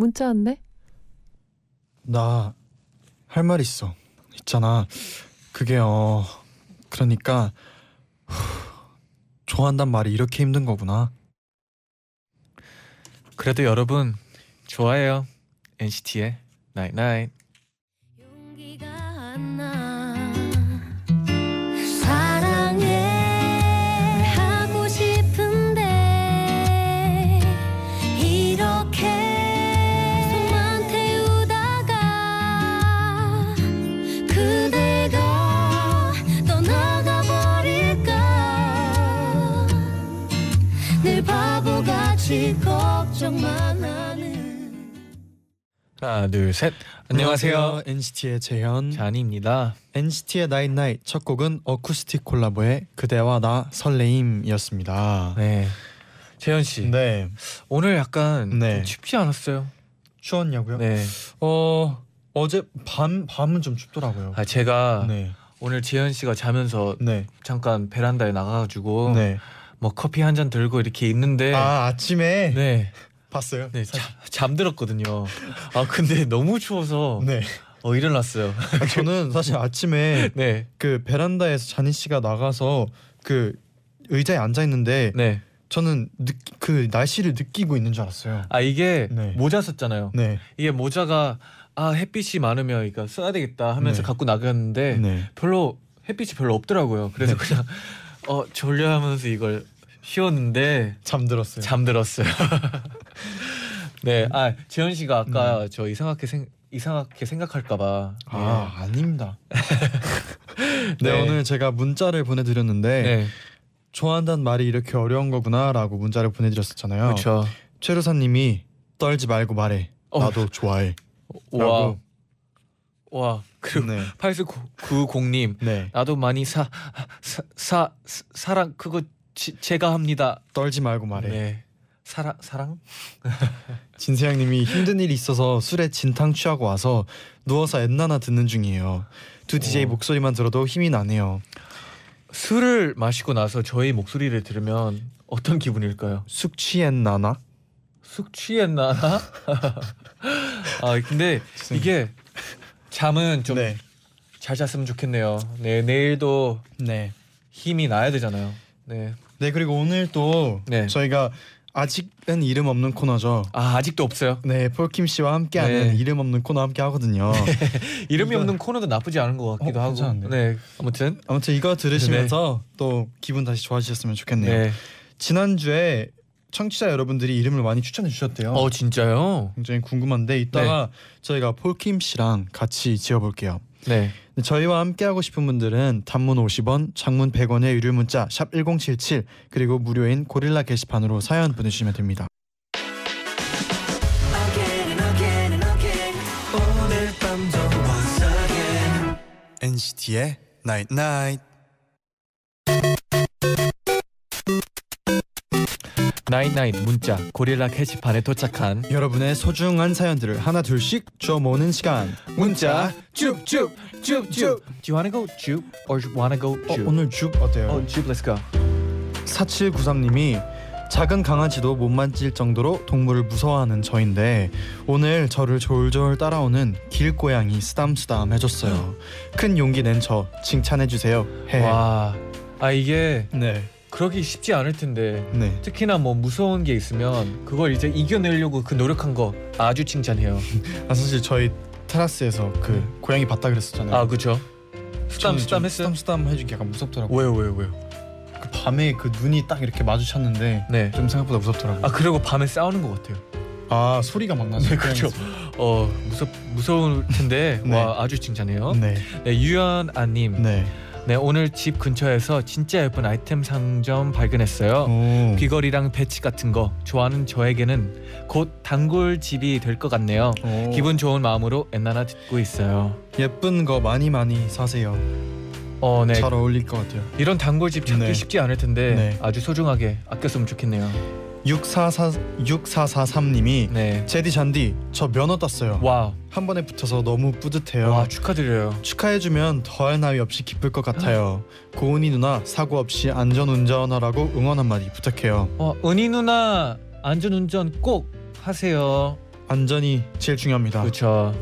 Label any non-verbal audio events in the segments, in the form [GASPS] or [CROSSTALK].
문자 왔네. 나 할 말 있어. 있잖아. 그게 어 그러니까 후, 좋아한단 말이 이렇게 힘든 거구나. 그래도 여러분 좋아해요. NCT의 Night Night. 용기 바보같이 걱정만 하는 하나 둘 셋. 안녕하세요. NCT의 재현. 쟈니입니다. NCT의 night night 첫 곡은 어쿠스틱 콜라보의 그대와 나 설레임이었습니다. 네. 재현 씨. 네. 오늘 약간 네. 좀 춥지 않았어요? 추웠냐고요? 네. 어 어제 밤 밤은 좀 춥더라고요. 아 제가 네. 오늘 재현 씨가 자면서 네. 잠깐 베란다에 나가가지고 네. 뭐 커피 한 잔 들고 이렇게 있는데 아 아침에 네. 봤어요. 네, 자, 잠들었거든요. 아 근데 너무 추워서 네. 어 일어났어요. 아, 저는 사실 아침에 [LAUGHS] 네, 그 베란다에서 자니 씨가 나가서 그 의자에 앉아 있는데 네. 저는 느, 그 날씨를 느끼고 있는 줄 알았어요. 아 이게 네. 모자 썼잖아요. 네. 이게 모자가 아 햇빛이 많으면 이거 써야 되겠다 하면서 네. 갖고 나갔는데 네. 별로 햇빛이 별로 없더라고요. 그래서 그냥 어 졸려하면서 이걸 씌웠는데 잠들었어요. 잠들었어요. [LAUGHS] 네, 아 재현 씨가 아까 저 이상하게 생 이상하게 생각할까봐. 아 아닙니다. [LAUGHS] 네. 네. 오늘 제가 문자를 보내드렸는데 네, 좋아한다는 말이 이렇게 어려운 거구나라고 문자를 보내드렸었잖아요. 그렇죠. 최루사님이 떨지 말고 말해. 어. 나도 좋아해. 와. 와 그리고 네. 8990님 네. 나도 많이 사 사 사 사랑 그거 지, 제가 합니다. 떨지 말고 말해. 네, 사랑 사랑? [LAUGHS] 진세양님이 힘든 일이 있어서 술에 진탕 취하고 와서 누워서 엔나나 듣는 중이에요. 두 DJ 오. 목소리만 들어도 힘이 나네요. 술을 마시고 나서 저희 목소리를 들으면 어떤 기분일까요? 숙취엔나나? 숙 취했나? [LAUGHS] 아 근데 이게 잠은 좀잘 네. 잤으면 좋겠네요. 네 내일도 네. 힘이 나야 되잖아요. 네. 네 그리고 오늘 또 네. 저희가 아직은 이름 없는 코너죠. 아 아직도 없어요. 네, 폴킴 씨와 함께하는 네. 이름 없는 코너 함께 하거든요. [LAUGHS] 이름이 이거- 없는 코너도 나쁘지 않은 것 같기도 어, 하고. 괜찮은데. 네. 아무튼 아무튼 이거 들으시면서 또 기분 다시 좋아지셨으면 좋겠네요. 네. 지난 주에 청취자 여러분들이 이름을 많이 추천해 주셨대요. 어 진짜요? 굉장히 궁금한데 이따가 저희가 폴킴 씨랑 같이 지어볼게요. 네. 네, 저희와 함께하고 싶은 분들은 단문 50원, 장문 100원의 유료 문자 샵 #1077 그리고 무료인 고릴라 게시판으로 사연 보내주시면 됩니다. NCT의 Night Night. 나인나인 문자 고릴라 게시판에 도착한 여러분의 소중한 사연들을 하나 둘씩 주워 모으는 시간. 문자 쭉쭉 쭉쭉. Do you wanna go 쭉 or wanna go 어, 쭉? 오늘 줍 어때요? 어, 쭉 let's go. 4793님이 작은 강아지도 못 만질 정도로 동물을 무서워하는 저인데 오늘 저를 졸졸 따라오는 길고양이 쓰담쓰담 해줬어요. 큰 용기 낸 저 칭찬해 주세요. 해. 와. 아 이게 네, 그러기 쉽지 않을 텐데 네. 특히나 뭐 무서운 게 있으면 그걸 이제 이겨내려고 그 노력한 거 아주 칭찬해요. [LAUGHS] 아 사실 저희 테라스에서 그 고양이 봤다 그랬었잖아요. 아 그죠? 수담 수담 좀 했어요? 쓰담쓰담 해주기 약간 무섭더라고. 왜요 왜요 왜요? 그 밤에 그 눈이 딱 이렇게 마주쳤는데 네. 좀 생각보다 무섭더라고. 아 그리고 밤에 싸우는 것 같아요. 아 소리가 막 나서. 네, 그렇죠. 어 무섭 무서울 텐데 [LAUGHS] 네. 와 아주 칭찬해요. 네, 네 유연 아님 네. 네 오늘 집 근처에서 진짜 예쁜 아이템 상점 발견했어요. 오. 귀걸이랑 배치 같은 거 좋아하는 저에게는 곧 단골 집이 될 것 같네요. 오. 기분 좋은 마음으로 엔나나 듣고 있어요. 예쁜 거 많이 많이 사세요. 어, 네. 잘 어울릴 것 같아요. 이런 단골 집 찾기 네. 쉽지 않을 텐데 네. 아주 소중하게 아꼈으면 좋겠네요. 6444 6443님이 네. 제디 잔디 저 면허 땄어요. 와, 한 번에 붙어서 너무 뿌듯해요. 와 축하드려요. 축하해주면 더할 나위 없이 기쁠 것 같아요. 고은이 누나 사고 없이 안전 운전하라고 응원 한마디 부탁해요. 어, 은희 누나 안전 운전 꼭 하세요. 안전이 제일 중요합니다. 그렇죠.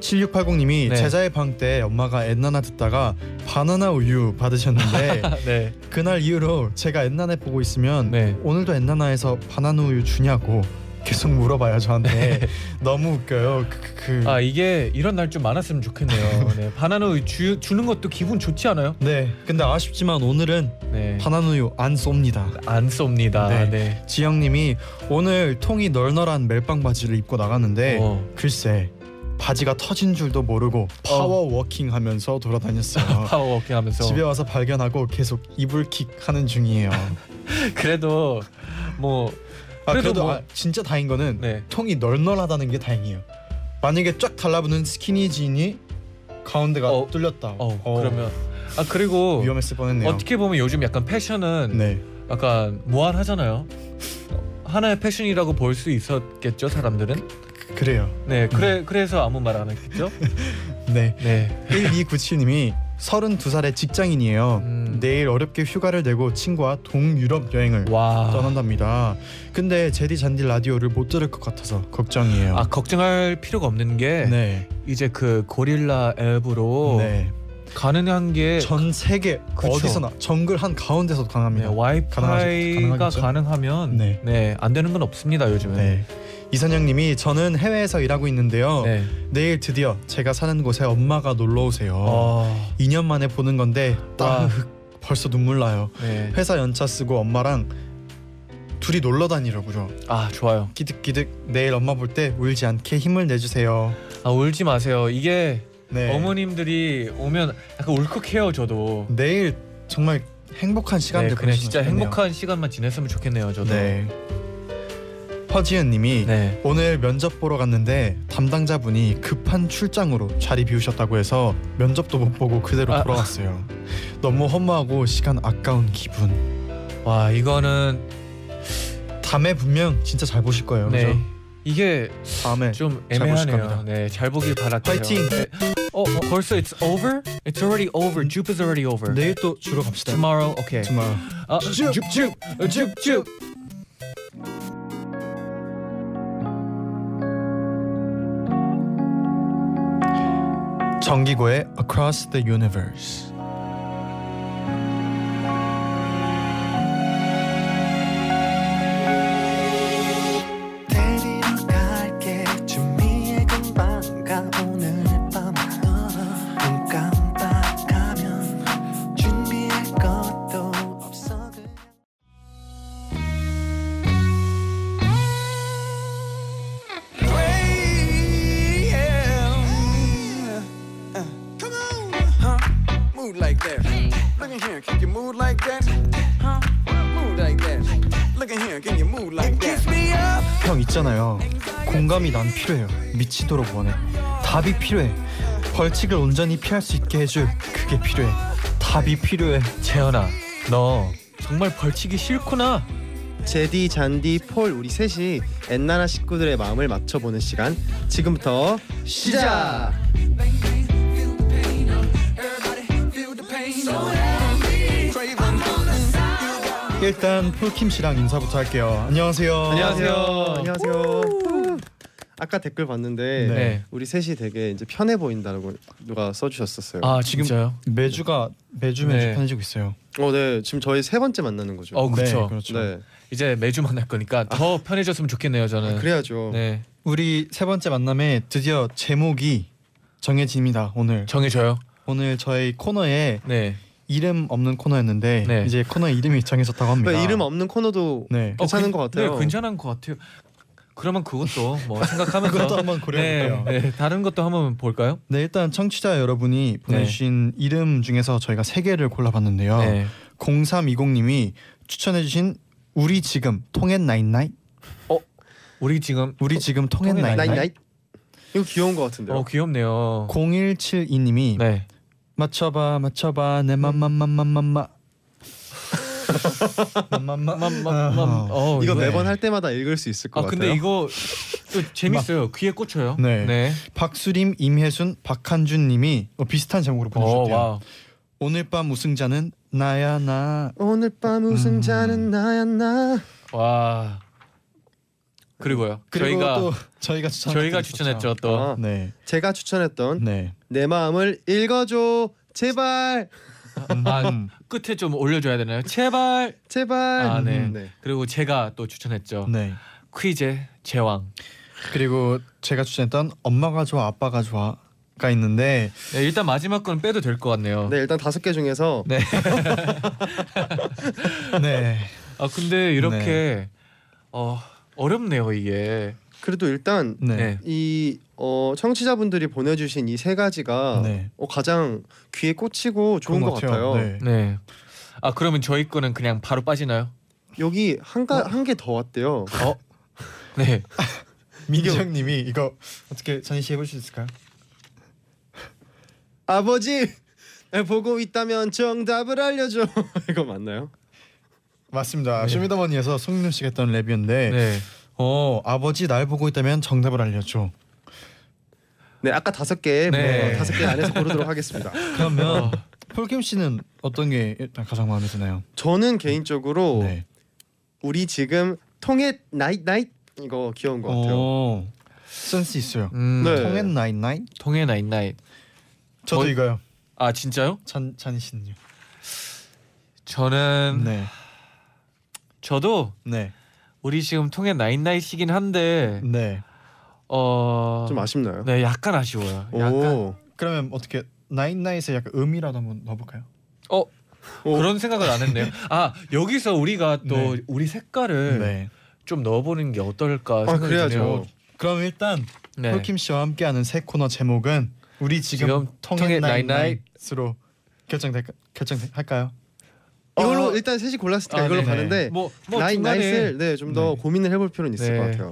7680님이 네. 제자의 방 때 엄마가 엔나나 듣다가 바나나 우유 받으셨는데 [LAUGHS] 네. 그날 이후로 제가 엔나나 보고 있으면 네. 오늘도 엔나나에서 바나나 우유 주냐고 계속 물어봐요 저한테 너무 웃겨요. 그, 그, 그. 아 이게 이런 날 좀 많았으면 좋겠네요. [LAUGHS] 네. 바나나 우유 주, 주는 것도 기분 좋지 않아요? 네. 근데 아쉽지만 오늘은 네. 바나나 우유 안 쏩니다. 안 쏩니다. 네. 네. 지영님이 오늘 통이 널널한 멜빵 바지를 입고 나가는데 어. 글쎄 바지가 터진 줄도 모르고 power walking 하면서 돌아다녔어요. [LAUGHS] power walking 하면서 집에 와서 발견하고 계속 이불킥 하는 중이에요. [LAUGHS] 그래도 뭐 아, 그래도 그래도 뭐- 아, 진짜 다행인 거는 네. 통이 널널하다는 게 다행이에요. 만약에 쫙 달라붙는 스키니진이 가운데가 어. 뚫렸다. 어, 어, 그러면 아 그리고 위험했을 뻔했네요. 어떻게 보면 요즘 약간 패션은 네. 약간 무한하잖아요. 하나의 패션이라고 볼 수 있었겠죠 사람들은. 그래요. 네, 그래 그래서 아무 말 안 했겠죠. [LAUGHS] 네. 네. 1297님이 32살의 직장인이에요. 음. 내일 어렵게 휴가를 내고 친구와 동유럽 여행을 와. 떠난답니다. 근데 제디 잔디 라디오를 못 들을 것 같아서 걱정이에요. 아 걱정할 필요가 없는 게 네. 이제 그 고릴라 앱으로 네. 가능한 게 전 세계 그쵸. 어디서나 정글 한 가운데서 네, 가능합니다. 와이파이가 가능하겠죠? 가능하면 네. 네. 안 되는 건 없습니다 요즘은. 네. 이선영님이 저는 해외에서 일하고 있는데요. 네. 내일 드디어 제가 사는 곳에 엄마가 놀러 오세요. 어, 2년 만에 보는 건데 와. 딱 벌써 눈물 나요. 네. 회사 연차 쓰고 엄마랑 둘이 놀러 다니려고요. 아 좋아요. 기득기득 내일 엄마 볼 때 울지 않게 힘을 내주세요. 아 울지 마세요. 이게 네. 어머님들이 오면 약간 울컥해요 저도. 내일 정말 행복한 시간들 네, 그냥 보내시면 진짜 좋겠네요. 행복한 시간만 지냈으면 좋겠네요 저도. 네. 허지은 님이 네. 오늘 면접 보러 갔는데 담당자분이 급한 출장으로 자리 비우셨다고 해서 면접도 못 보고 그대로 아. 돌아왔어요. [LAUGHS] 너무 허무하고 시간 아까운 기분. 와 이거는 다음에 분명 진짜 잘 보실 거예요. 네. 그죠? 이게 다음에 좀 잘 보실 애매하네요. 네, 잘 보길 바랄게요. 파이팅! 네. 어, 어, 벌써 it's over? It's already over. Jup is already over. 내일 또 주로 갑시다. Tomorrow, okay. tomorrow. 아, 줍, 줍, 어, 줍, 정기고의 Across the Universe. 공감이 난 필요해요. 미치도록 원해. 답이 필요해. 벌칙을 온전히 피할 수 있게 해줄 그게 필요해. 답이 필요해. 재현아, 너 정말 벌칙이 싫구나. 제디, 잔디, 폴 우리 셋이 엔나나 식구들의 마음을 맞춰보는 시간 지금부터 시작! 일단 폴킴 씨랑 인사부터 할게요. 안녕하세요. 안녕하세요. 안녕하세요. 아까 댓글 봤는데 네. 네. 우리 셋이 되게 이제 편해 보인다고 누가 써주셨었어요. 아, 지금 진짜요? 매주가 매주 매주 네. 편해지고 있어요. 어, 네. 지금 저희 세 번째 만나는 거죠. 어, 그렇죠. 네, 그렇죠. 네. 이제 매주 만날 거니까 더 편해졌으면 좋겠네요, 저는. 아, 그래야죠. 네. 우리 세 번째 만남에 드디어 제목이 정해집니다. 오늘 정해줘요. 오늘 저희 코너에 네. 이름 없는 코너였는데 네. 이제 코너 이름이 정해졌다고 합니다. 그러니까 이름 없는 코너도 네. 괜찮은 어, 것 같아요. 네, 괜찮은 것 같아요. 그러면 그것도 뭐 생각하면서 [LAUGHS] 그것도 한번 고려해볼까요? 네, 네, 다른 것도 한번 볼까요? 네 일단 청취자 여러분이 보내주신 이름 중에서 저희가 세 개를 골라봤는데요. 네. 0320님이 추천해주신 우리 지금 통했 night night 우리 지금 우리 지금 나이 night night 이거 귀여운 것 같은데요. 어 귀엽네요. 0172님이 네. 맞춰봐 맞춰봐 내 맘맘맘맘맘마 맘맘맘맘 어, 이거 네. 매번 할 때마다 읽을 수 있을 것 아 같아요. 근데 이거 또 재밌어요. 귀에 꽂혀요. 네. 네. 박수림 임혜순 박한준님이 어, 비슷한 제목으로 어, 보내주셨대요. 와. 오늘 밤 우승자는 나야 나. 오늘 밤 우승자는 음. 나야 나. 와. 그리고요. 그리고 저희가 또 저희가 추천 저희가 추천했죠 또. 아, 네, 제가 추천했던 네. 내 마음을 읽어줘 제발 아, 음, 끝에 좀 올려줘야 되나요? 제발. 제발. 아 네. 음, 네. 그리고 제가 또 추천했죠. 네. 퀴즈 제왕. 그리고 제가 추천했던 엄마가 좋아 아빠가 좋아 가 있는데 네, 일단 마지막 건 빼도 될 것 같네요. 네 일단 다섯 개 중에서 네. [LAUGHS] 네. 아 근데 이렇게 어 어렵네요 이게. 그래도 일단 네. 네. 이 어, 청취자분들이 보내주신 이 세 가지가 네. 어, 가장 귀에 꽂히고 좋은 것 같아요. 네. 네. 아 그러면 저희 거는 그냥 바로 빠지나요? 여기 한한 개 더 왔대요. 어? 네. [LAUGHS] 민정님이 이거 어떻게 전시해 볼수 있을까요? 아버지 날 보고 있다면 정답을 알려줘. [LAUGHS] 이거 맞나요? 맞습니다. 쇼미더머니에서 송민호 씨가 했던 랩이었는데 네. 어 아버지 날 보고 있다면 정답을 알려줘. 네 아까 다섯 개 네. 뭐, 다섯 개 안에서 고르도록 하겠습니다. [LAUGHS] 그러면 어. 폴킴 씨는 어떤 게 일단 가장 마음에 드나요? 저는 개인적으로 네. 우리 지금 통해 night night 이거 귀여운 것 같아요. 오, 센스 있어요. 음, 네. 통했 night night. 통해 night night. 저도 뭐- 이거요. 아 진짜요? 찬 찬희 씨는요? 저는 네. 저도 네. 우리 지금 통해 night night이긴 한데 네. 어. 좀 아쉽나요? 네, 약간 아쉬워요. 약간 오. 그러면 어떻게 나잇 나잇에 약간 음이라도 한번 넣어볼까요? 어 그런 생각을 안 했네요. [LAUGHS] 아 여기서 우리가 또 네. 우리 색깔을 네. 좀 넣어보는 게 어떨까 아 생각이 그래야죠. 드네요. 그럼 일단 네. 폴킴 씨와 함께하는 새 코너 제목은 우리 지금, 지금 통해 통해 night night. night night으로 결정될까 결정할까요? 이걸로 어. 일단 셋이 골랐으니까 아, 이걸로 네네. 가는데 뭐, 뭐 night 중간에 night을 네좀더 네. 고민을 해볼 필요는 있을 네. 것 같아요.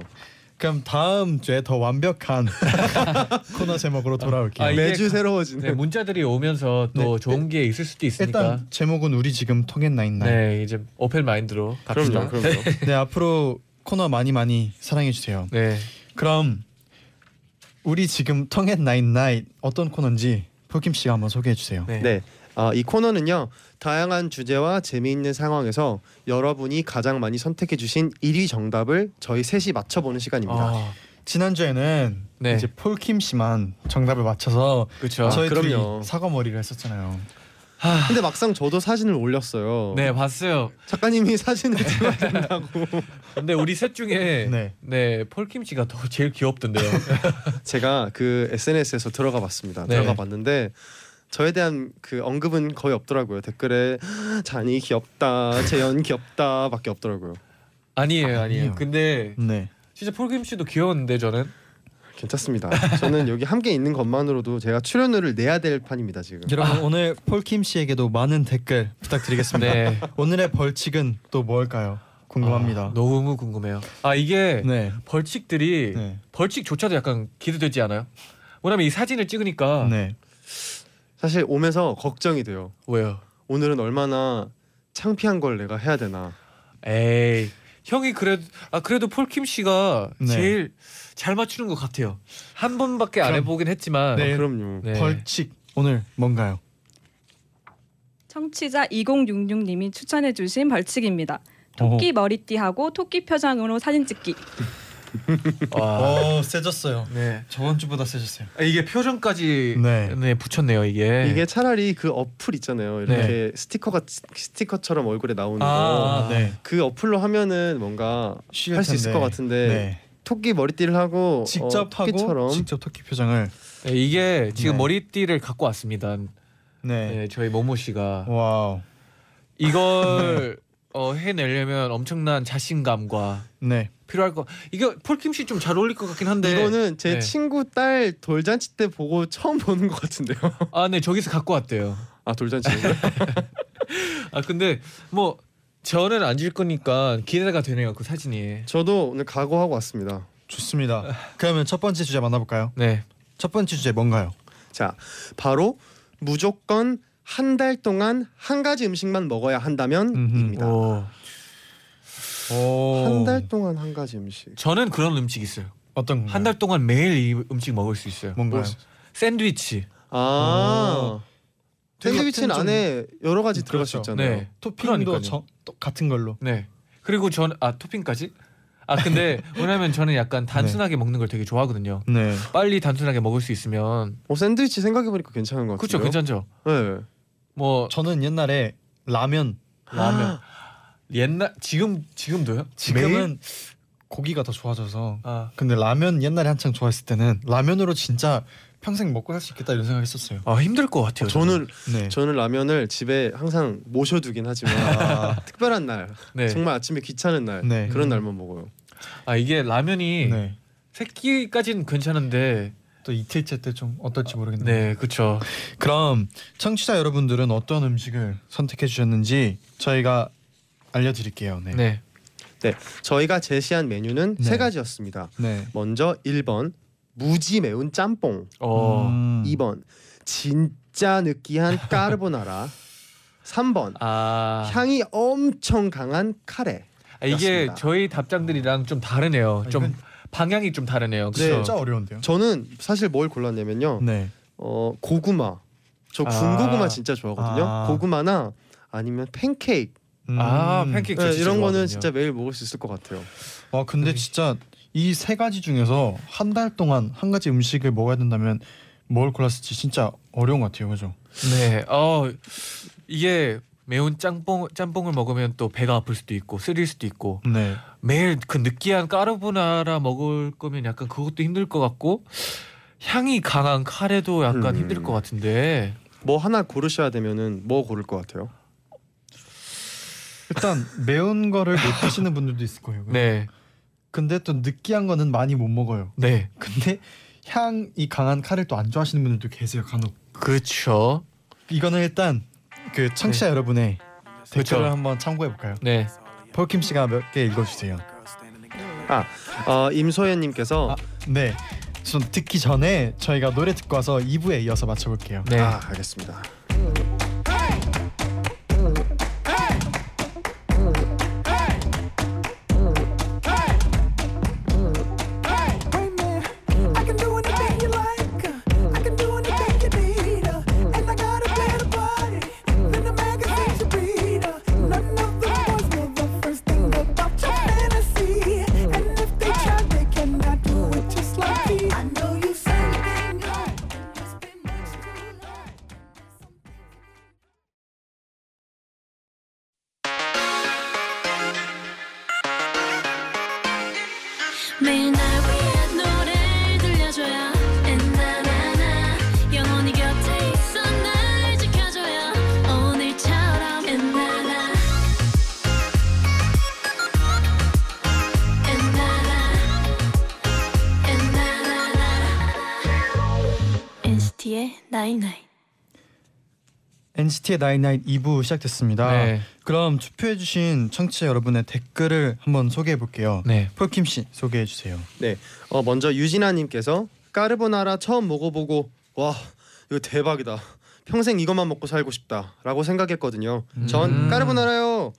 그럼 다음 주에 더 완벽한 [LAUGHS] 코너 제목으로 돌아올게요. 아, 이게 매주 가- 새로워지는. 네, 문자들이 오면서 또 네. 좋은 게 있을 수도 있으니까. 일단 제목은 우리 지금 통해 night night. 네 이제 open mind로 갑시다. 그럼요, 그럼요. [LAUGHS] 네 앞으로 코너 많이 많이 사랑해 주세요. 네. 그럼 우리 지금 통해 night night 어떤 코너인지 폴킴 씨가 한번 소개해 주세요. 네. 네. 아, 이 코너는요. 다양한 주제와 재미있는 상황에서 여러분이 가장 많이 선택해 주신 1위 정답을 저희 셋이 맞춰 보는 시간입니다. 아, 지난 주에는 네. 이제 폴킴 씨만 정답을 맞춰서 그렇죠. 아, 저희 둘이 그럼요. 사과 머리를 했었잖아요. 하, 근데 막상 저도 사진을 올렸어요. 네 봤어요. 작가님이 사진을 찍어야 된다고. [LAUGHS] 근데 우리 셋 중에 네. 네, 폴킴 씨가 더 제일 귀엽던데요. [LAUGHS] 제가 그 SNS에서 들어가 봤습니다. 네. 들어가 봤는데 저에 대한 그 언급은 거의 없더라고요. 댓글에 잔이 귀엽다, 재현 귀엽다밖에 없더라고요. 아니에요, 아니에요. 아니에요. 근데 네. 진짜 폴킴 씨도 귀여웠는데 저는. 괜찮습니다. 저는 여기 함께 있는 것만으로도 제가 출연료를 내야 될 판입니다 지금. 여러분 오늘 폴킴 씨에게도 많은 댓글 부탁드리겠습니다. 네. [LAUGHS] 오늘의 벌칙은 또 뭘까요? 궁금합니다. 아, 너무 궁금해요. 아 이게 네. 벌칙들이 네. 벌칙조차도 약간 기대되지 않아요? 왜냐면 이 사진을 찍으니까 네. 사실 오면서 걱정이 돼요. 왜요? 오늘은 얼마나 창피한 걸 내가 해야 되나. 에이 형이 그래도 아 그래도 폴킴 씨가 네. 제일 잘 맞추는 것 같아요. 한 번밖에 안 그럼- 해보긴 했지만 네. 아, 그럼요. 네. 벌칙 오늘 뭔가요? 청취자 2066님이 추천해주신 벌칙입니다. 토끼 머리띠하고 토끼 표정으로 사진 찍기. 와. 어 세졌어요. 네. 저번 주보다 세졌어요. 아, 이게 표정까지 네. 네. 붙였네요 이게. 이게 차라리 그 어플 있잖아요. 이렇게 스티커가 스티커처럼 얼굴에 나오는 거. 아, 네. 그 어플로 하면은 뭔가 쉬울 할 수 있을 텐데. 것 같은데 네. 토끼 머리띠를 하고 직접 어, 토끼처럼 하고 직접 토끼 표정을 네, 이게 지금 네. 머리띠를 갖고 왔습니다. 네. 네, 저희 모모 씨가 wow. 이걸 어, 해내려면 엄청난 자신감과 네. 필요할 거. 이게 폴킴 씨 좀 잘 어울릴 것 같긴 한데. 이거는 제 네. 친구 딸 돌잔치 때 보고 처음 보는 것 같은데요. 아, 네 저기서 갖고 왔대요. 아 돌잔치. [LAUGHS] 아 근데 뭐 저는 안 질 거니까 기대가 되네요 그 사진이. 저도 오늘 각오하고 왔습니다. 좋습니다. 그러면 첫 번째 주제 만나볼까요? 네. 첫 번째 주제 뭔가요? 자, 바로 무조건 한 달 동안 한 가지 음식만 먹어야 한다면입니다. 한 달 동안 한 가지 음식. 저는 그런 음식 있어요. 어떤? 한 달 동안 매일 이 음식 먹을 수 있어요. 뭔가요? 뭐, 샌드위치. 아. 샌드위치는 같은 좀- 안에 여러 가지 들어갈 수 그렇죠. 있잖아요. 네. 토핑도. 저, 똑같은 걸로. 네. 그리고 저는 아 토핑까지? 아 근데 [LAUGHS] 왜냐면 저는 약간 단순하게 먹는 걸 되게 좋아하거든요. 네. 빨리 단순하게 먹을 수 있으면 어 샌드위치 생각해 보니까 괜찮은 것 그렇죠 같아요. 괜찮죠. 네. 뭐 저는 옛날에 라면 라면 [GASPS] 옛날 지금 지금도요? 지금은 고기가 더 좋아져서 아, 근데 라면 옛날에 한창 좋아했을 때는 라면으로 진짜 평생 먹고 살 수 있겠다 이런 생각했었어요. 아 힘들 것 같아요. 저는 네. 저는 라면을 집에 항상 모셔두긴 하지만 [LAUGHS] 특별한 날, 네. 정말 아침에 귀찮은 날 네. 그런 날만 먹어요. 아 이게 라면이 네. 새끼까지는 괜찮은데 또 이틀째 때 좀 어떨지 모르겠네요. 네 그렇죠. 그럼 청취자 여러분들은 어떤 음식을 선택해 주셨는지 저희가 알려드릴게요. 네. 네. 저희가 제시한 메뉴는 네. 세 가지였습니다. 네. 먼저 1번 무지 매운 짬뽕, 어. 음. 2번 진짜 느끼한 [LAUGHS] 까르보나라, 3번 아, 향이 엄청 강한 카레. 아, 이게. 저희 답장들이랑 좀 다르네요. 아, 좀 이건- 방향이 좀 다르네요. 네. 그렇죠. 진짜 어려운데요. 저는 사실 뭘 골랐냐면요. 네. 어 고구마. 저 아. 군고구마 진짜 좋아하거든요. 아. 고구마나 아니면 팬케이크 아 음. 팬케이크 네, 진짜 이런 거는 좋아하거든요. 진짜 매일 먹을 수 있을 것 같아요. 아 근데 진짜 이 세 가지 중에서 한 달 동안 한 가지 음식을 먹어야 된다면 뭘 골랐을지 진짜 어려운 것 같아요, 그죠? 네. 어 이게 매운 짬뽕 짬뽕을 먹으면 또 배가 아플 수도 있고 쓰릴 수도 있고 네. 매일 그 느끼한 까르보나라 먹을 거면 약간 그것도 힘들 것 같고 향이 강한 카레도 약간 음. 힘들 것 같은데 뭐 하나 고르셔야 되면은 뭐 고를 것 같아요? 일단 매운 거를 못 드시는 분들도 있을 거예요. 네. 근데 또 느끼한 거는 많이 못 먹어요. 네. 근데 향이 강한 카레를 또 안 좋아하시는 분들도 계세요, 간혹. 그렇죠. 이거는 일단 그 청취자 여러분의 댓글을 그렇죠. 한번 참고해 볼까요? 네. 폴킴 씨가 몇 개 읽어주세요. 어, 임소연님께서 아, 네. 전 듣기 전에 저희가 노래 듣고 와서 2부에 이어서 맞춰볼게요. 네. 아 알겠습니다. NCT의 나인나인 2부 시작됐습니다. 네. 그럼 투표해주신 청취자 여러분의 댓글을 한번 소개해 볼게요. 네. 폴킴 씨 소개해 주세요. 네, 어, 먼저 유진아님께서 까르보나라 처음 먹어보고 와 이거 대박이다. 평생 이것만 먹고 살고 싶다라고 생각했거든요. 전 음. 까르보나라요.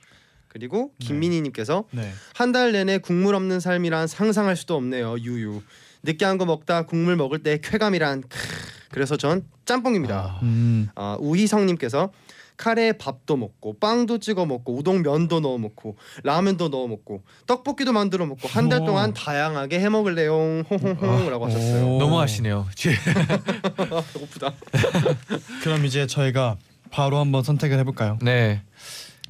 그리고 김민희님께서 네. 한달 내내 국물 없는 삶이란 상상할 수도 없네요. 유유. 느끼한 거 먹다 국물 먹을 때 쾌감이란 크. 그래서 전 짬뽕입니다. 음. 아, 우희성님께서 카레에 밥도 먹고 빵도 찍어 먹고 우동 면도 넣어 먹고 라면도 넣어 먹고 떡볶이도 만들어 먹고 한달 오. 동안 다양하게 해 먹을래요. 홍홍홍이라고 하셨어요. 오. 너무 하시네요. [LAUGHS] 배고프다. [LAUGHS] 그럼 이제 저희가 바로 한번 선택을 해볼까요? 네.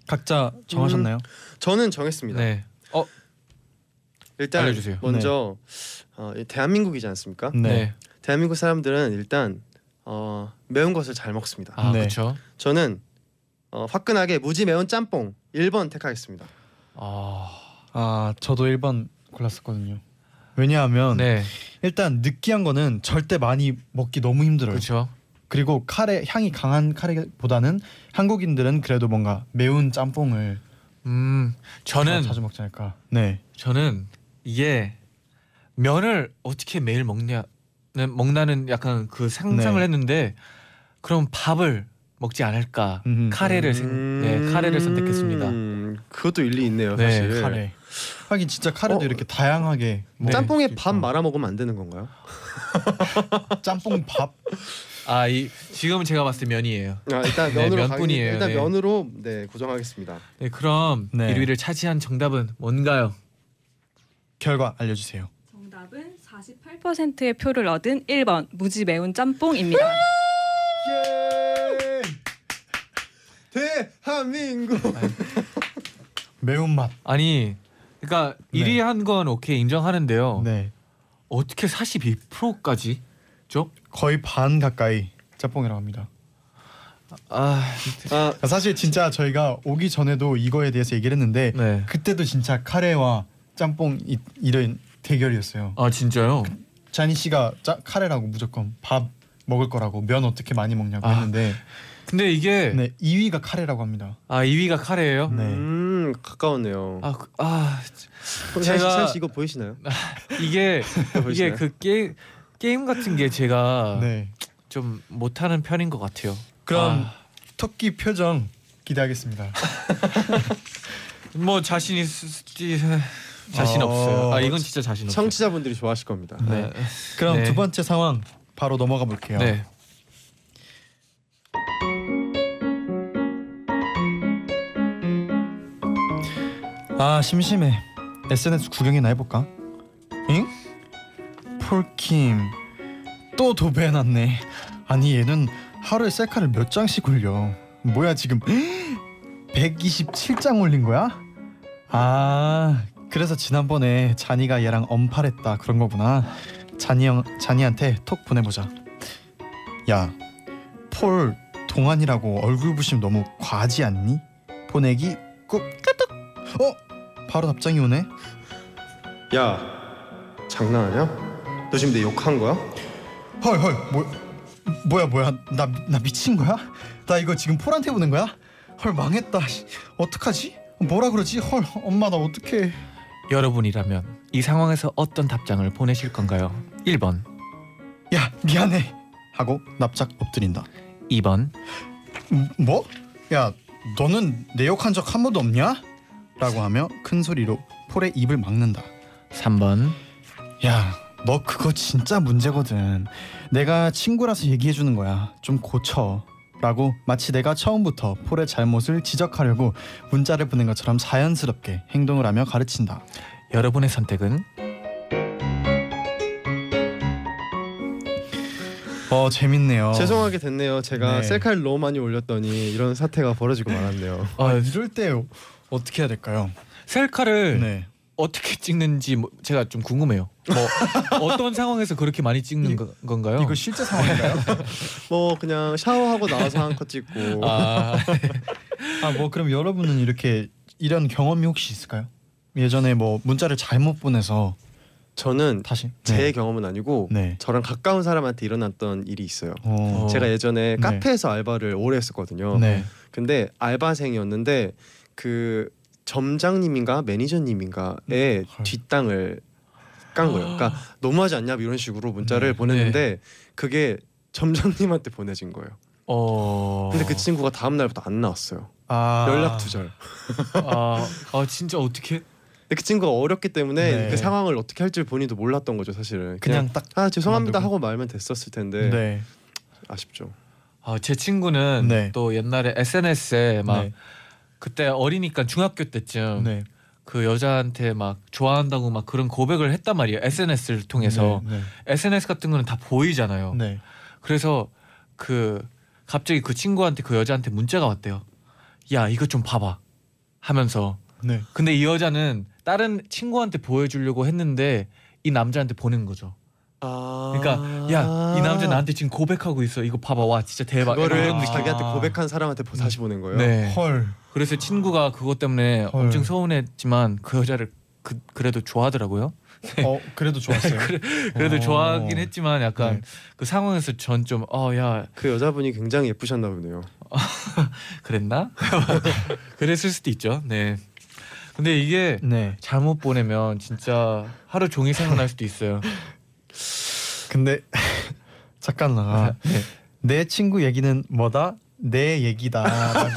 각자 정하셨나요? 저는 정했습니다. 네. 어, 일단 알려주세요. 먼저 어, 이 대한민국이지 않습니까? 네. 네. 대한민국 사람들은 일단 어, 매운 것을 잘 먹습니다. 아, 네. 그렇죠. 저는 어, 화끈하게 무지 매운 짬뽕 1번 택하겠습니다. 아, 아 저도 1번 골랐었거든요. 왜냐하면 네, 일단 느끼한 거는 절대 많이 먹기 너무 힘들어요. 그렇죠. 그리고 카레 향이 강한 카레보다는 한국인들은 그래도 뭔가 매운 짬뽕을 음, 저는 자주 먹지 않을까. 네. 저는 이게 면을 어떻게 매일 먹냐 먹나는 약간 그 상상을 네. 했는데 그럼 밥을 먹지 않을까 음. 카레를 생, 네 카레를 선택했습니다. 음, 그것도 일리 있네요, 네, 사실. 카레. 하긴 진짜 카레도 어, 이렇게 다양하게 먹을 짬뽕에 수 밥. 말아 먹으면 안 되는 건가요? [LAUGHS] 짬뽕 밥. 아 이 지금은 제가 봤을 때 면이에요. 아, 일단 네, 면으로 면뿐이에요, 가겠- 일단 네. 면으로 네 고정하겠습니다. 네 그럼 네. 1위를 차지한 정답은 뭔가요? 결과 알려주세요. 정답은 48%의 표를 얻은 1번 무지 매운 짬뽕입니다. 예! 대한민국. 매운맛. 아니 그러니까 네. 1위 한 건 오케이 인정하는데요. 네. 어떻게 42%까지? 죠? 거의 반 가까이 짬뽕이라고 합니다. 아, 아, 사실 진짜 저희가 오기 전에도 이거에 대해서 얘기를 했는데 네. 그때도 진짜 카레와 짬뽕 이, 이런 대결이었어요. 아 진짜요? 자니 씨가 짜, 카레라고 무조건 밥 먹을 거라고 면 어떻게 많이 먹냐고 아, 했는데 근데 이게 네 2위가 카레라고 합니다. 아 2위가 카레예요? 네. 음, 가까웠네요. 아, 그- 아 제가- 씨 이거 보이시나요? 이게 [LAUGHS] 이게 보이시나요? 그 게임 게임 같은 게 제가 네. 좀 못하는 편인 것 같아요. 그럼 아, 토끼 표정 기대하겠습니다. [LAUGHS] 뭐 자신 있지 자신 어, 없어요. 아 이건 진짜 자신 없어요. 청취자분들이 좋아하실 겁니다. 네. 그럼 네. 두 번째 상황 바로 넘어가 볼게요. 네. 아 심심해. SNS 구경이나 해볼까? 응? 폴킴 또 도배해놨네. 아니 얘는 하루에 셀카를 몇 장씩 올려. 뭐야 지금 [GASPS] 127장 올린 거야? 아 그래서 지난번에 잔이가 얘랑 엄팔했다 그런 거구나. 잔이 형 잔이한테 톡 보내보자. 야, 폴 동안이라고 얼굴 부심 너무 과하지 않니? 보내기 꾹 까딱. 어? 바로 답장이 오네. 야, 장난하냐? 너 지금 내 욕한 거야? 헐 헐 뭐 뭐야 뭐야 나 나 미친 거야? 나 이거 지금 폴한테 보낸 거야? 헐 망했다. 씨, 어떡하지? 뭐라 그러지? 헐 엄마 나 어떡해? 여러분이라면 이 상황에서 어떤 답장을 보내실 건가요? 1번, 야 미안해 하고 납작 엎드린다. 2번, 음, 뭐? 야 너는 내 욕한 적 한 번도 없냐? 라고 하며 큰 소리로 폴의 입을 막는다. 3번, 야, 너 그거 진짜 문제거든. 내가 친구라서 얘기해 주는 거야. 좀 고쳐. 라고 마치 내가 처음부터 폴의 잘못을 지적하려고 문자를 보낸 것처럼 자연스럽게 행동을 하며 가르친다. 여러분의 선택은 어 재밌네요. 죄송하게 됐네요. 제가 네. 셀카를 너무 많이 올렸더니 이런 사태가 벌어지고 말았네요. 아, 이럴 때 어떻게 해야 될까요? 셀카를 네. 어떻게 찍는지 뭐 제가 좀 궁금해요. 뭐 [LAUGHS] 어떤 상황에서 그렇게 많이 찍는 거- 건가요? 이거 실제 상황인가요? [LAUGHS] 뭐 그냥 샤워하고 나와서 한 컷 찍고 아, [LAUGHS] 아, 뭐 그럼 여러분은 이렇게 이런 경험이 혹시 있을까요? 예전에 뭐 문자를 잘못 보내서 저는 다시 제 네. 경험은 아니고 네. 저랑 가까운 사람한테 일어났던 일이 있어요. 어. 제가 예전에 네. 카페에서 알바를 오래 했었거든요. 네. 근데 알바생이었는데 그 점장님인가 매니저님인가의 헐. 뒷땅을 깐 거예요. 그러니까 너무하지 않냐 이런 식으로 문자를 네. 보냈는데 그게 점장님한테 보내진 거예요. 어. 근데 그 친구가 다음 날부터 안 나왔어요. 아. 연락 두절. 아, 아 진짜 어떻게? 그 친구가 어렵기 때문에 네. 그 상황을 어떻게 할지 본인도 몰랐던 거죠 사실은. 그냥 딱아 죄송합니다 그만두고. 하고 말면 됐었을 텐데 네. 아쉽죠. 아, 제 친구는 네. 또 옛날에 SNS에 막 네. 그때 어리니까 중학교 때쯤 네. 그 여자한테 막 좋아한다고 막 그런 고백을 했단 말이에요. SNS를 통해서 네. SNS 같은 거는 다 보이잖아요. 네. 그래서 그 갑자기 그 친구한테 그 여자한테 문자가 왔대요. 야 이거 좀 봐봐 하면서 네. 근데 이 여자는 다른 친구한테 보여주려고 했는데 이 남자한테 보낸 거죠. 아. 그러니까 야 이 남자 나한테 지금 고백하고 있어. 이거 봐봐 와 진짜 대박. 그거를 이런 느낌. 자기한테 고백한 사람한테 보- 다시 보낸 거예요. 네. 헐. 그래서 친구가 그것 때문에 헐. 엄청 서운했지만 그 여자를 그, 그래도 좋아하더라고요. 어 그래도 좋았어요. [LAUGHS] 그래도 어. 좋아하긴 했지만 약간 네. 그 상황에서 전 좀 어 야 그 여자분이 굉장히 예쁘셨나 보네요. [LAUGHS] 그랬나? [LAUGHS] 그랬을 수도 있죠. 네. 근데 이게 네. 잘못 보내면 진짜 하루 종일 생각날 수도 있어요. 근데 [LAUGHS] 잠깐 나가. 네. 내 친구 얘기는 뭐다? 내 얘기다. [LAUGHS]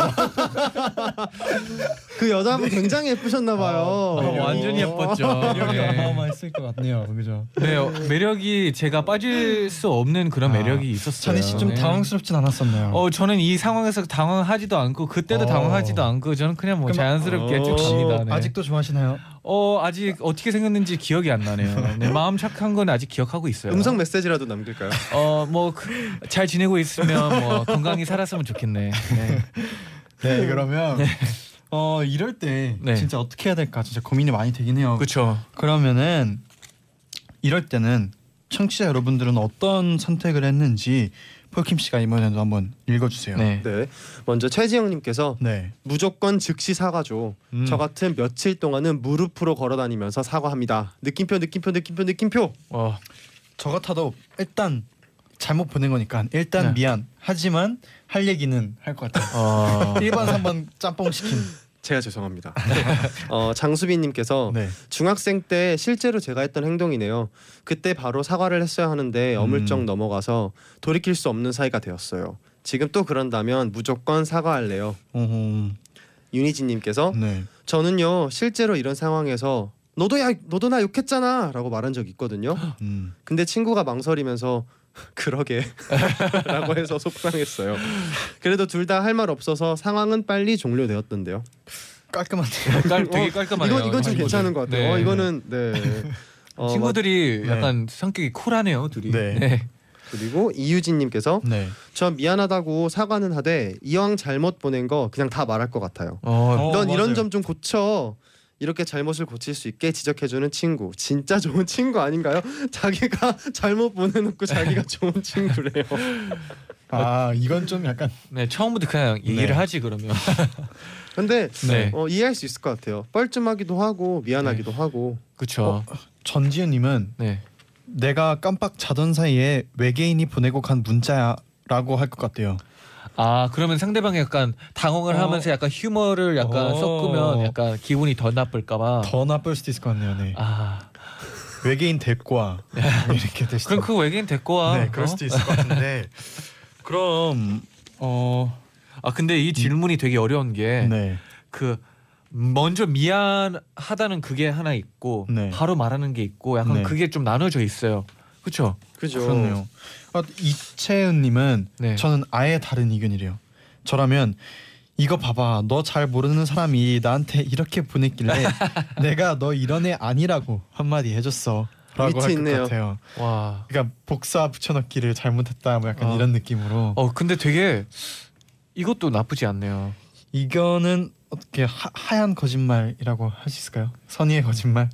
그 여자분 굉장히 예쁘셨나 봐요. 어, 완전히 예뻤죠. 매력이 네. 어마어마했을 것 같네요. 그죠? 네, 어, 매력이 제가 빠질 수 없는 그런 아, 매력이 있었어요. 찬희 씨좀 네. 당황스럽진 않았었나요? 어 저는 이 상황에서 당황하지도 않고 그때도 어. 당황하지도 않고 저는 그냥 뭐 자연스럽게 어. 쭉 갑니다. 네. 아직도 좋아하시나요? 어 아직 어떻게 생겼는지 기억이 안 나네요. 네, 마음 착한 건 아직 기억하고 있어요. 음성 메시지라도 남길까요? 어뭐 잘 지내고 있으면 뭐 건강히 살았으면 좋겠네. 네. 네, 그러면 어 이럴 때 네. 진짜 어떻게 해야 될까 진짜 고민이 많이 되긴 해요. 그렇죠. 그러면은 이럴 때는 청취자 여러분들은 어떤 선택을 했는지 폴킴 씨가 이번에도 한번 읽어주세요. 네. 네. 먼저 최지영님께서 네. 무조건 즉시 사과죠. 음. 저 같은 며칠 동안은 무릎으로 걸어다니면서 사과합니다. 느낌표, 느낌표, 느낌표, 느낌표. 어, 저 같아도 일단 잘못 보낸 거니까 일단 네. 미안. 하지만 할 얘기는 할 것 같아요. 어, [LAUGHS] 1번 3번 짬뽕 치킨. 제가 죄송합니다. [LAUGHS] 어, 장수빈님께서 네. 중학생 때 실제로 제가 했던 행동이네요. 그때 바로 사과를 했어야 하는데 어물쩍 음. 넘어가서 돌이킬 수 없는 사이가 되었어요. 지금 또 그런다면 무조건 사과할래요. 어허. 윤희진님께서 네. 저는요 실제로 이런 상황에서 너도 야 너도 나 욕했잖아라고 말한 적 있거든요. 음. 근데 친구가 망설이면서 [LAUGHS] 그러게라고 해서 속상했어요. 그래도 둘 다 할 말 없어서 상황은 빨리 종료되었던데요. 깔끔한데요. 깔, 되게 깔끔하네요. 이건 이건 좀 친구들. 괜찮은 것 같아요. 네. 어, 이거는 네. [LAUGHS] 어, 친구들이 네. 약간 성격이 쿨하네요, 둘이. 네. 네. 그리고 이유진님께서 네. 저 미안하다고 사과는 하되 이왕 잘못 보낸 거 그냥 다 말할 것 같아요. 어, 어, 넌 맞아요. 이런 점 좀 고쳐. 이렇게 잘못을 고칠 수 있게 지적해주는 친구 진짜 좋은 친구 아닌가요? [LAUGHS] 자기가 잘못 보내놓고 자기가 좋은 친구래요. [LAUGHS] 아 이건 좀 약간 네, 처음부터 그냥 얘기를 네. 하지 그러면. [LAUGHS] 근데 네. 어, 이해할 수 있을 것 같아요. 뻘쭘하기도 하고 미안하기도 하고. 그렇죠. 전지현님은 네. 내가 깜빡 자던 사이에 외계인이 보내고 간 문자야라고 할 것 같아요. 아 그러면 상대방이 약간 당황을 어. 하면서 약간 휴머를 약간 어. 섞으면 약간 기분이 더 나쁠까봐. 더 나쁠 수도 있을 것 같네요. 네. 아 외계인 와 [LAUGHS] 이렇게 될 수도. 그럼 그 외계인 와. 네, 그럴 어? 수도 있을 것 같은데. [LAUGHS] 그럼 어 아 근데 이 질문이 되게 어려운 게그 네. 먼저 미안하다는 그게 하나 있고 네. 바로 말하는 게 있고 약간 네. 그게 좀 나눠져 있어요. 그렇죠? 그죠. 그렇네요. 아, 이채은님은 네. 저는 아예 다른 의견이래요. 저라면 이거 봐봐, 너 잘 모르는 사람이 나한테 이렇게 보냈길래 [LAUGHS] 내가 너 이런 애 아니라고 한마디 해줬어. 라고 위트 할것 있네요. 같아요. 와. 그러니까 복사 붙여넣기를 잘못했다, 뭐 약간 어. 이런 느낌으로. 어 근데 되게 이것도 나쁘지 않네요. 이거는 어떻게 하, 하얀 거짓말이라고 할 수 있을까요? 선의의 거짓말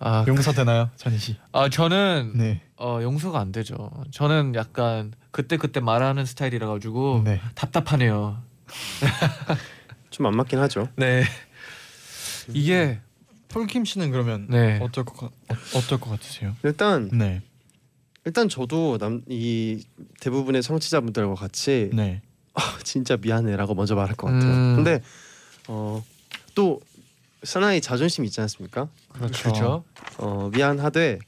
아, [LAUGHS] 용서 되나요, 전희 씨? 아 저는 네, 어 용서가 안 되죠. 저는 약간 그때 그때 말하는 스타일이라 가지고 네. 답답하네요. [LAUGHS] 좀 안 맞긴 하죠. 네. 이게 폴킴 씨는 그러면 네. 어떨 것 같, 어, 어떨 것 같으세요? 일단 네, 일단 저도 남 이 대부분의 청취자분들과 같이 네, 아, 진짜 미안해라고 먼저 말할 것 같아요. 음. 근데 어 또 사나이 자존심 있지 않습니까? 그렇죠. 그렇죠. 어 미안하되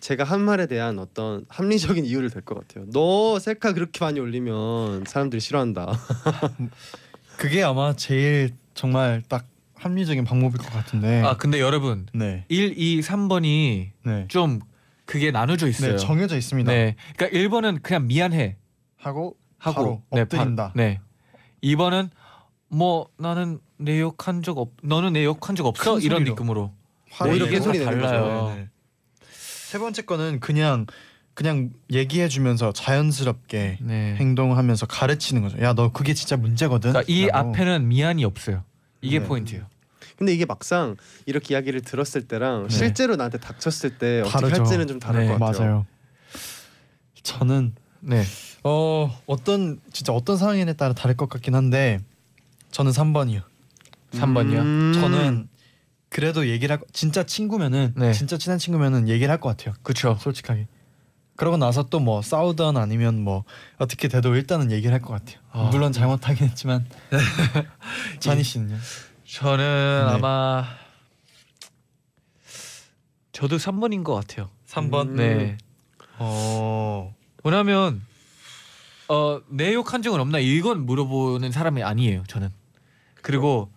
제가 한 말에 대한 어떤 합리적인 이유를 댈것 같아요. 너 셀카 그렇게 많이 올리면 사람들이 싫어한다. [LAUGHS] 그게 아마 제일 정말 딱 합리적인 방법일 것 같은데. 아 근데 여러분 네, 1, 2, 3번이 네, 좀 그게 나눠져 있어요. 네 정해져 있습니다. 네. 그러니까 1번은 그냥 미안해 하고 하고 바로 네, 엎드린다. 바- 네. 2번은 뭐 나는 내 욕한 적 없. 너는 내 욕한 적 없어 큰 이런 소리로. 느낌으로. 화를 오히려 이게 큰 소리 내는 달라요. 네, 네. 세 번째 거는 그냥 그냥 얘기해주면서 자연스럽게 네. 행동하면서 가르치는 거죠. 야 너 그게 진짜 문제거든. 그러니까 이 라고. 앞에는 미안이 없어요. 이게 네. 포인트예요. 근데 이게 막상 이렇게 이야기를 들었을 때랑 네. 실제로 나한테 닥쳤을 때 어떻게 다르죠. 할지는 좀 다를 네, 것 같아요. 맞아요. 저는 네. 어 어떤 진짜 어떤 상황에 따라 다를 것 같긴 한데 저는 3번이요. 3번이요. 음. 저는 그래도 얘기를 할 거- 진짜 친구면은 네. 진짜 친한 친구면은 얘기를 할 것 같아요. 그렇죠. 솔직하게. 그러고 나서 또 뭐 싸우던 아니면 뭐 어떻게 돼도 일단은 얘기를 할 것 같아요. 아. 물론 잘못하긴 했지만 [LAUGHS] 찬희 씨는요? 저는 네. 아마 저도 3번인 것 같아요. 3번. 음. 네. 어. 왜냐면 어, 내 욕한 적은 없나 이건 물어보는 사람이 아니에요. 저는. 그리고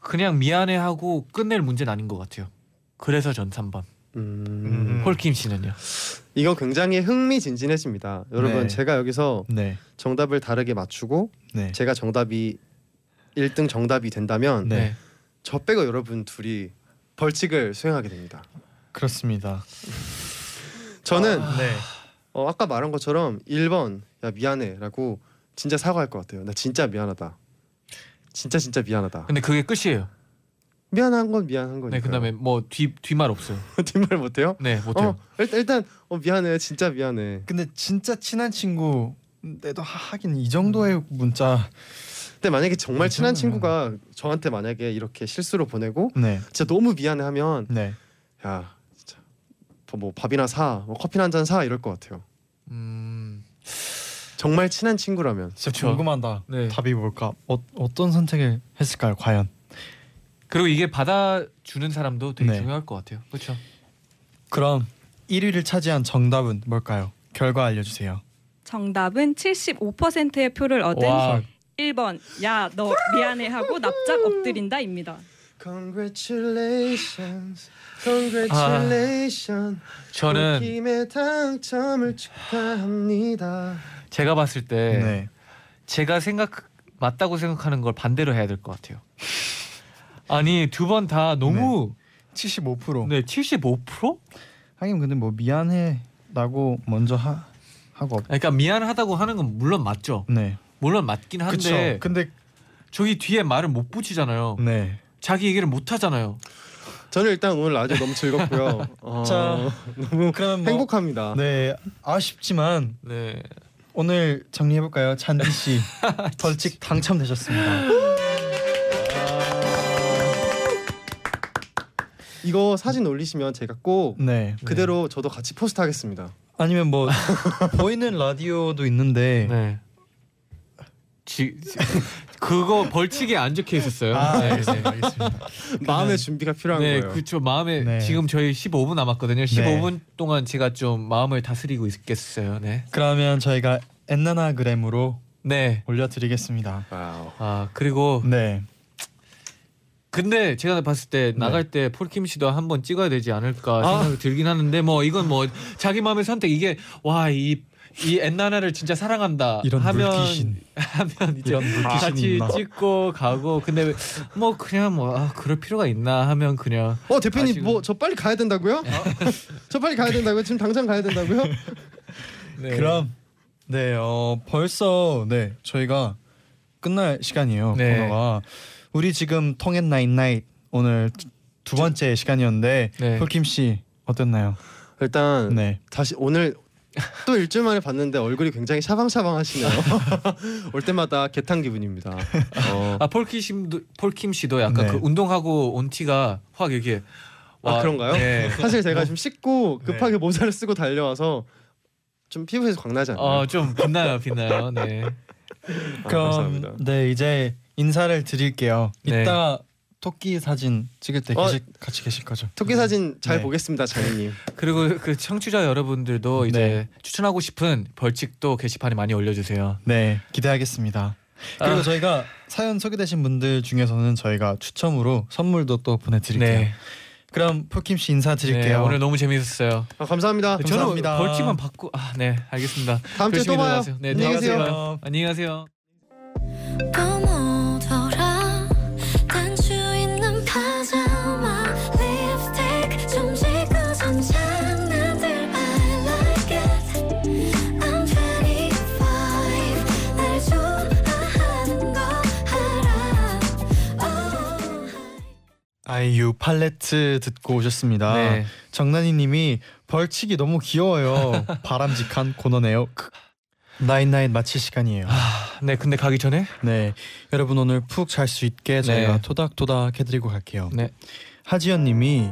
그냥 미안해하고 끝낼 문제는 아닌 것 같아요. 그래서 전 3번. 음. 음. 홀킴 씨는요? 이거 굉장히 흥미진진해집니다. 여러분 네. 제가 여기서 네. 정답을 다르게 맞추고 네. 제가 정답이 1등 정답이 된다면 네. 저 빼고 여러분 둘이 벌칙을 수행하게 됩니다. 그렇습니다. 저는 네. 어, 아까 말한 것처럼 1번 야 미안해라고 진짜 사과할 것 같아요. 나 진짜 미안하다. 진짜 진짜 미안하다. 근데 그게 끝이에요. 미안한 건 미안한 거니까. 네, 그다음에 뭐뒤 뒷말 없어요. [LAUGHS] 뒷말 못 해요? 네, 못 해요. 어 일단 일단 어 미안해 진짜 미안해. 근데 진짜 친한 친구인데도 하- 하긴 이 정도의 문자 근데 만약에 정말 친한. 친구가 저한테 만약에 이렇게 실수로 보내고 네. 진짜 너무 미안해 하면 네. 야 진짜 뭐 밥이나 사, 뭐 커피나 한 잔 사 이럴 것 같아요. 음, 정말 친한 친구라면 진짜 그쵸. 궁금하다. 네. 답이 뭘까? 어, 어떤 선택을 했을까요? 과연? 그리고 이게 받아주는 사람도 되게 네. 중요할 것 같아요. 그렇죠. 그럼 1위를 차지한 정답은 뭘까요? 결과 알려주세요. 정답은 75%의 표를 얻은 와, 1번 야 너 미안해 하고 납작 엎드린다입니다. Congratulations, congratulations. 저는 김의 당첨을 축하합니다. 제가 봤을 때 네. 제가 생각 맞다고 생각하는 걸 반대로 해야 될 것 같아요. 아니 두 번 다 너무 75%. 네, 75%? 하긴 근데 뭐 미안해라고 먼저 하 하고 없. 그러니까 미안하다고 하는 건 물론 맞죠. 네. 물론 맞긴 한데 그쵸. 근데 저기 뒤에 말을 못 붙이잖아요. 네. 자기 얘기를 못 하잖아요. 저는 일단 오늘 라디오 너무 즐겁고요. [LAUGHS] 어, 자, [LAUGHS] 너무 그러면 뭐 행복합니다. 네 아쉽지만 네. 오늘 정리해 볼까요? 잔디 씨 [LAUGHS] 벌칙 당첨되셨습니다. 이거 사진 올리시면 제가 꼭 네. 그대로 저도 같이 post 하겠습니다. 아니면 뭐 [LAUGHS] 보이는 라디오도 있는데 네. 지, 그거 벌칙에 안 적혀 있었어요. 아, 네, 알겠습니다. 알겠습니다. 마음의 준비가 필요한 네, 거예요. 그렇죠. 마음에 네. 지금 저희 15분 남았거든요. 15분 동안 제가 좀 마음을 다스리고 있겠어요. 네. 그러면 저희가 엔나나그램으로 네. 올려드리겠습니다. wow. 아 그리고 네. 근데 제가 봤을 때 나갈 때 폴킴 씨도 한번 찍어야 되지 않을까 아. 생각이 들긴 하는데 뭐 이건 뭐 자기 마음의 선택 이게 와 이 이 엔나나를 진짜 사랑한다 이런 하면 물귀신. [LAUGHS] 하면 이제 같이 있나? 찍고 가고 근데 뭐 그냥 뭐 아, 그럴 필요가 있나 하면 그냥 어 대표님 아시고- 뭐저 빨리 가야 된다고요? [LAUGHS] 저 빨리 가야 된다고요? 지금 당장 가야 된다고요? [LAUGHS] 네. 그럼 네, 어 벌써 네 저희가 끝날 시간이에요. 네. 코너가 우리 지금 통했 night night 오늘 두- 두 번째 시간이었는데 네. 폴킴 씨 어땠나요? 일단 네. 다시 오늘 또 일주일 만에 봤는데 얼굴이 굉장히 샤방샤방하시네요. [LAUGHS] 올 때마다 개탄 기분입니다. 어. 아 폴킴 씨도 폴킴 씨도 약간 네. 그 운동하고 온 티가 확 이게 아 그런가요? 네. 사실 제가 좀 씻고 급하게 모자를 쓰고 달려와서 좀 피부에서 광나지 않나요? 어좀 빛나요 빛나요 네. 아, 그럼 감사합니다. 네 이제 인사를 드릴게요. 네. 이따 토끼 사진 찍을 때 어. 계시, 같이 계실 거죠? 토끼 사진 잘 네. 보겠습니다, 장님. [LAUGHS] 그리고 그 청취자 여러분들도 이제 네. 추천하고 싶은 벌칙도 게시판에 많이 올려주세요. 네 기대하겠습니다. 그리고 아. 저희가 사연 소개되신 분들 중에서는 저희가 추첨으로 선물도 또 보내드릴게요. 네. 그럼 폴킴 씨 인사드릴게요. 네, 오늘 너무 재밌었어요. 아, 감사합니다. 저는 감사합니다. 벌칙만 받고 아 네 알겠습니다. 다음 주에 또 봐요. 네, 안녕히 계세요. 안녕히 가세요. 아이유 팔레트 듣고 오셨습니다. 네. 정난이님이 벌칙이 너무 귀여워요. [LAUGHS] 바람직한 코너네요. 크. 나인나인 마칠 시간이에요. 네, 근데 가기 전에 네, 여러분 오늘 푹 잘 수 있게 저희가 네. 토닥토닥 해드리고 갈게요. 네. 하지연님이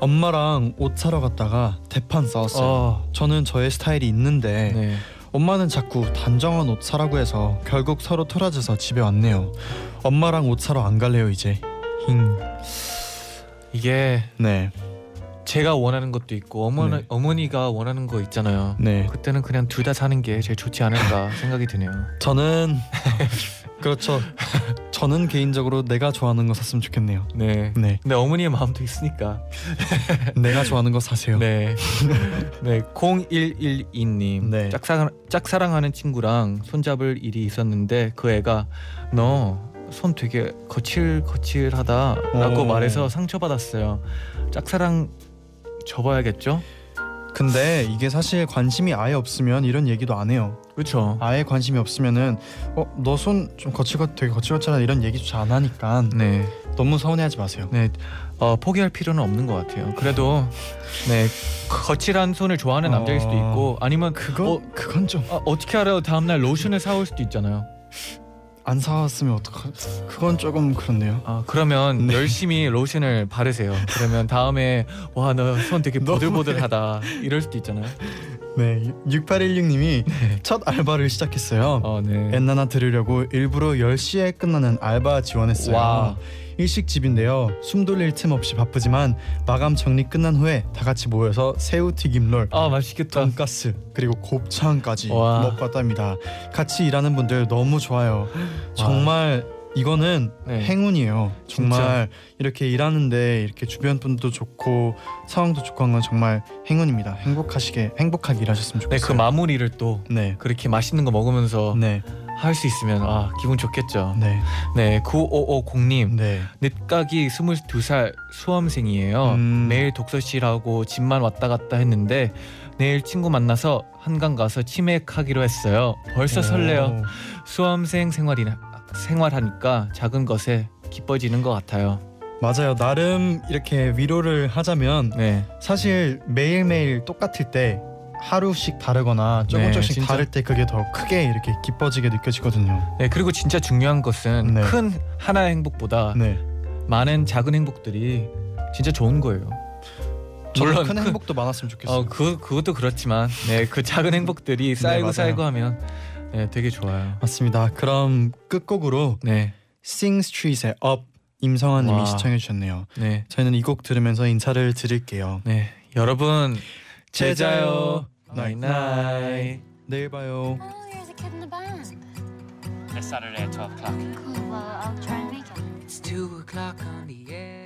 엄마랑 옷 사러 갔다가 대판 싸웠어요. 어, 저는 저의 스타일이 있는데 네. 엄마는 자꾸 단정한 옷 사라고 해서 결국 서로 틀어져서 집에 왔네요. 엄마랑 옷 사러 안 갈래요 이제. 힝. 이게 네, 제가 원하는 것도 있고 어머니 네. 어머니가 원하는 거 있잖아요. 네. 그때는 그냥 둘 다 사는 게 제일 좋지 않을까 [LAUGHS] 생각이 드네요. 저는 [LAUGHS] 그렇죠. 저는 개인적으로 내가 좋아하는 거 샀으면 좋겠네요. 네. 네, 근데 어머니의 마음도 있으니까. [LAUGHS] 내가 좋아하는 거 사세요. 네. 네. 0112님. 네. 짝사랑 짝사랑하는 친구랑 손잡을 일이 있었는데 그 애가 너 손 되게 거칠 거칠하다라고 오. 말해서 상처받았어요. 짝사랑 접어야겠죠? 근데 이게 사실 관심이 아예 없으면 이런 얘기도 안 해요. 그렇죠. 아예 관심이 없으면은 어너 손 좀 거칠거 되게 거칠거칠하 이런 얘기조차 안 하니까 네. 너무 서운해하지 마세요. 네. 어, 포기할 필요는 없는 것 같아요. 그래도 네 거칠한 손을 좋아하는 남자일 수도 어. 있고 아니면 그거 어, 그건 좀안 아, 어떻게 알아요? 다음 날 로션을 사올 수도 있잖아요. 사왔으면 어떡하? 그건 조금 그렇네요. 아 그러면 네. 열심히 로션을 바르세요. 그러면 다음에 와 너 손 되게 보들보들하다 이럴 수도 있잖아요. 네, 6816님이 첫 알바를 시작했어요. 어 네. 엔나나 들으려고 일부러 10시에 끝나는 알바 지원했어요. 와. 일식집인데요. 숨 돌릴 틈 없이 바쁘지만 마감 정리 끝난 후에 다 같이 모여서 새우 튀김 롤, 아 맛있겠다. 돈가스 그리고 곱창까지 와. 먹고 왔답니다. 같이 일하는 분들 너무 좋아요. 정말 이거는 네. 행운이에요. 정말 이렇게 일하는데 이렇게 주변 분도 좋고 상황도 좋고 한 건 정말 행운입니다. 행복하시게 행복하게 일하셨으면 네, 좋겠어요. 그 마무리를 또 네. 그렇게 맛있는 거 먹으면서 네. 할 수 있으면 아 기분 좋겠죠. 네. 네, 9550님 네. 늦가기 22살 수험생이에요. 음. 매일 독서실하고 집만 왔다 갔다 했는데 내일 친구 만나서 한강 가서 치맥하기로 했어요. 벌써 설레요. 오. 수험생 생활이나 생활하니까 작은 것에 기뻐지는 것 같아요. 맞아요. 나름 이렇게 위로를 하자면 네, 사실 매일매일 똑같을 때 하루씩 다르거나 조금 네, 조금씩 진짜. 다를 때 그게 더 크게 이렇게 기뻐지게 느껴지거든요. 네 그리고 진짜 중요한 것은 네. 큰 하나의 행복보다 네. 많은 작은 행복들이 진짜 좋은 거예요. 물론 큰 큰- 행복도 많았으면 좋겠어요. 어, 그 그것도 그렇지만, 네, 그 작은 행복들이 쌓이고 맞아요. 쌓이고 하면, 네, 되게 좋아요. 맞습니다. 그럼 끝곡으로 네, Sing Street의 Up 임성환님이 와. 시청해 주셨네요. 네, 저희는 이 곡 들으면서 인사를 드릴게요. 네, 여러분 제자요. Night night. There you go. Oh, there's a kid in the band. It's Saturday at 12 o'clock. Cool, well, I'll try and make it. It's 2 o'clock on the air.